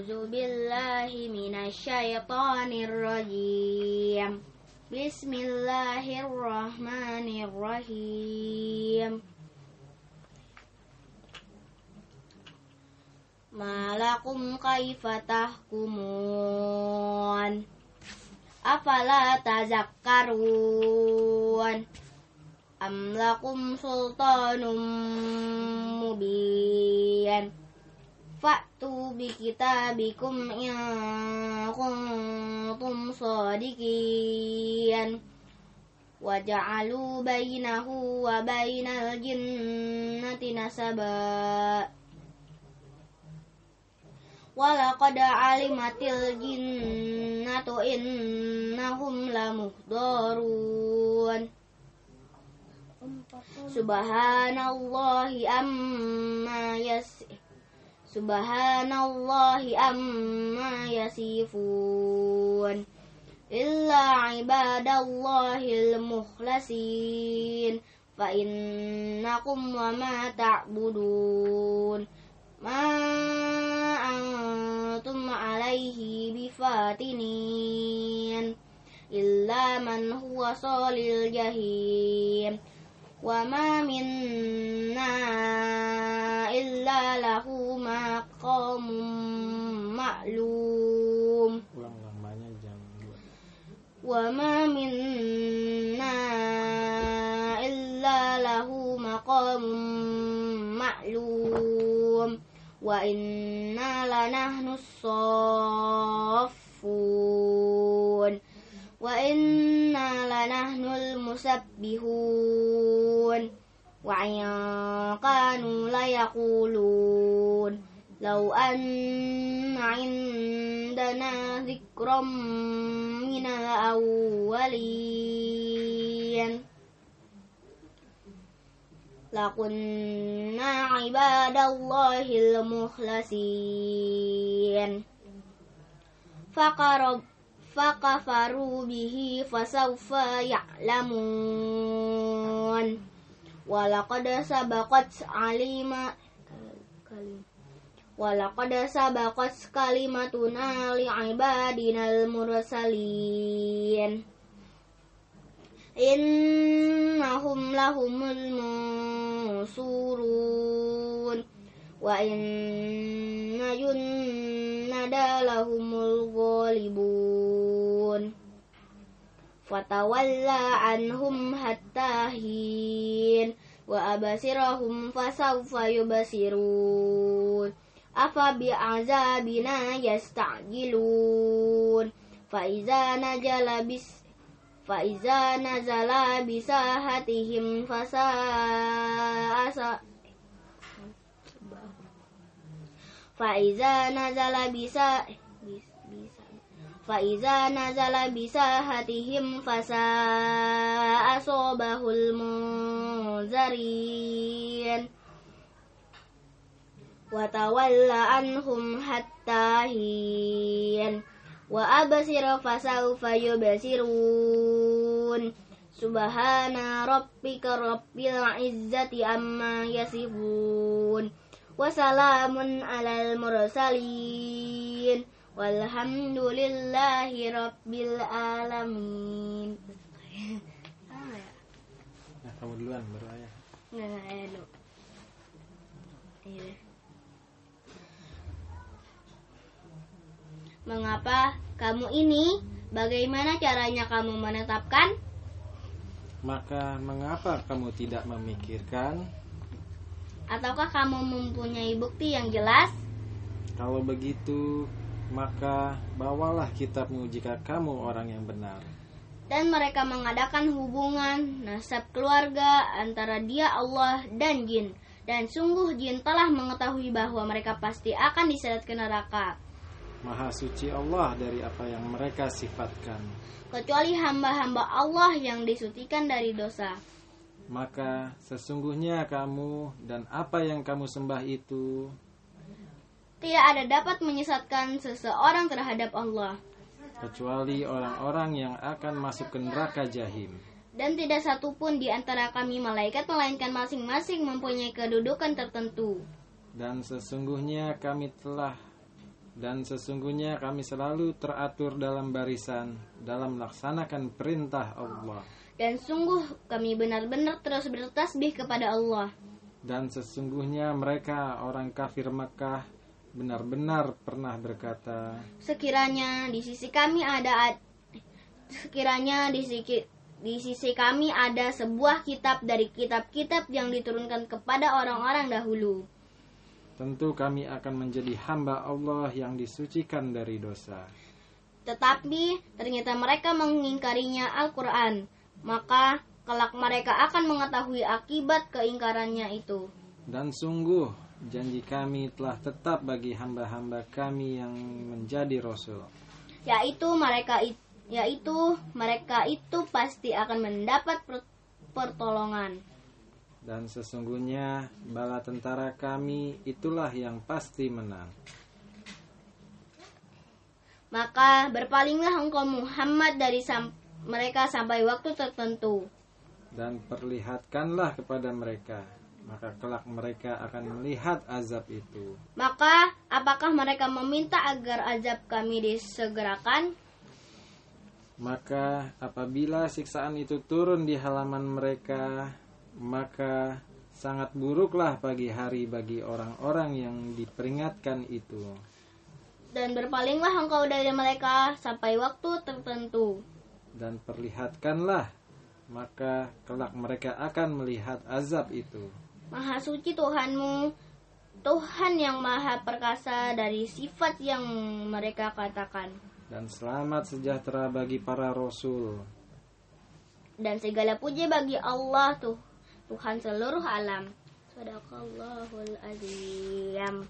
أعوذ بالله من الشيطان الرجيم بسم الله الرحمن الرحيم ما لكم كيف تحكمون أفلا تذكرون أم لكم سلطان مبين Faktu bi kita bikum yang kuntum sadikian Waja'alu bainahu wa bainal jinnati nasaba. Walaqad alimatil jinnatu innahum lamuhdarun Subhanallahi amma yasih Subhanallahi amma yasifun. Illa ibadallahil mukhlasin Fa innakum wa ma ta'budun. Ma antum alaihi bifatinin. Illa man huwa salil jahim. Wa ma minna laysa lahu maqamun ma'lum. Ulang lamanya jam 2 wa ma minna illa lahu maqamun ma'lum. Wa inna lanahnu saffun wa inna lanahnul musabbihun وإن كانوا ليقولون لو أن عندنا ذكرا من الأولين لكنا عباد الله المخلصين فقرب فكفروا به فسوف يعلمون walaqad sabaqat alima walaqad sabaqat kalimatuna li'ibadinal mursalin. Innahum lahumul musurun, wa inna junnada lahumul ghalibun fatawalla anhum hatta hin. Wa abasirahum fasawfa yubasirun. Afa bi'azabina yasta'jilun. Fa iza najala bis fa iza bisahatihim fasa'a fa iza nazala bisa. فإذا نزل بساحتهم فساء صوبه المنذرين وتولى عنهم حتى حين وأبصر فسوف يبصرون سبحان ربك رب العزة عما يصفون وسلام على المرسلين Walhamdulillahi Rabbil Alamin Nah, kamu duluan baru ayah Nggak, nggak, ayah dulu Mengapa kamu ini? Bagaimana caranya kamu menetapkan? Maka mengapa kamu tidak memikirkan? Ataukah kamu mempunyai bukti yang jelas? Kalau begitu, maka bawalah kitabmu jika kamu orang yang benar Dan mereka mengadakan hubungan nasab keluarga antara dia Allah dan jin. Dan sungguh jin telah mengetahui bahwa mereka pasti akan diseret ke neraka. Maha suci Allah dari apa yang mereka sifatkan Kecuali hamba-hamba Allah yang disucikan dari dosa. maka sesungguhnya kamu dan apa yang kamu sembah itu Tidak ada dapat menyesatkan seseorang terhadap Allah. kecuali orang-orang yang akan masuk ke neraka jahim Dan tidak satupun di antara kami malaikat melainkan masing-masing mempunyai kedudukan tertentu. dan sesungguhnya kami telah Dan sesungguhnya kami selalu teratur dalam barisan dalam melaksanakan perintah Allah. Dan sungguh kami benar-benar terus bertasbih kepada Allah. Dan sesungguhnya mereka orang kafir Mekah benar-benar pernah berkata, Sekiranya di sisi kami ada sekiranya di sisi di sisi kami ada sebuah kitab dari kitab-kitab yang diturunkan kepada orang-orang dahulu. tentu kami akan menjadi hamba Allah yang disucikan dari dosa. Tetapi ternyata mereka mengingkarinya Al-Quran. Maka kelak mereka akan mengetahui akibat keingkarannya itu. Dan sungguh janji kami telah tetap bagi hamba-hamba kami yang menjadi rasul. Yaitu mereka it- yaitu mereka itu pasti akan mendapat per- pertolongan. Dan sesungguhnya bala tentara kami itulah yang pasti menang. Maka berpalinglah engkau Muhammad dari sam- mereka sampai waktu tertentu. Dan perlihatkanlah kepada mereka, maka kelak mereka akan melihat azab itu. Maka apakah mereka meminta agar azab kami disegerakan? Maka apabila siksaan itu turun di halaman mereka, maka sangat buruklah pagi hari bagi orang-orang yang diperingatkan itu. Dan berpalinglah engkau dari mereka sampai waktu tertentu. Dan perlihatkanlah, maka kelak mereka akan melihat azab itu. Maha suci Tuhanmu, Tuhan yang maha perkasa dari sifat yang mereka katakan. Dan selamat sejahtera bagi para rasul. Dan segala puji bagi Allah tuh Tuhan seluruh alam. Sadaqallahul azim.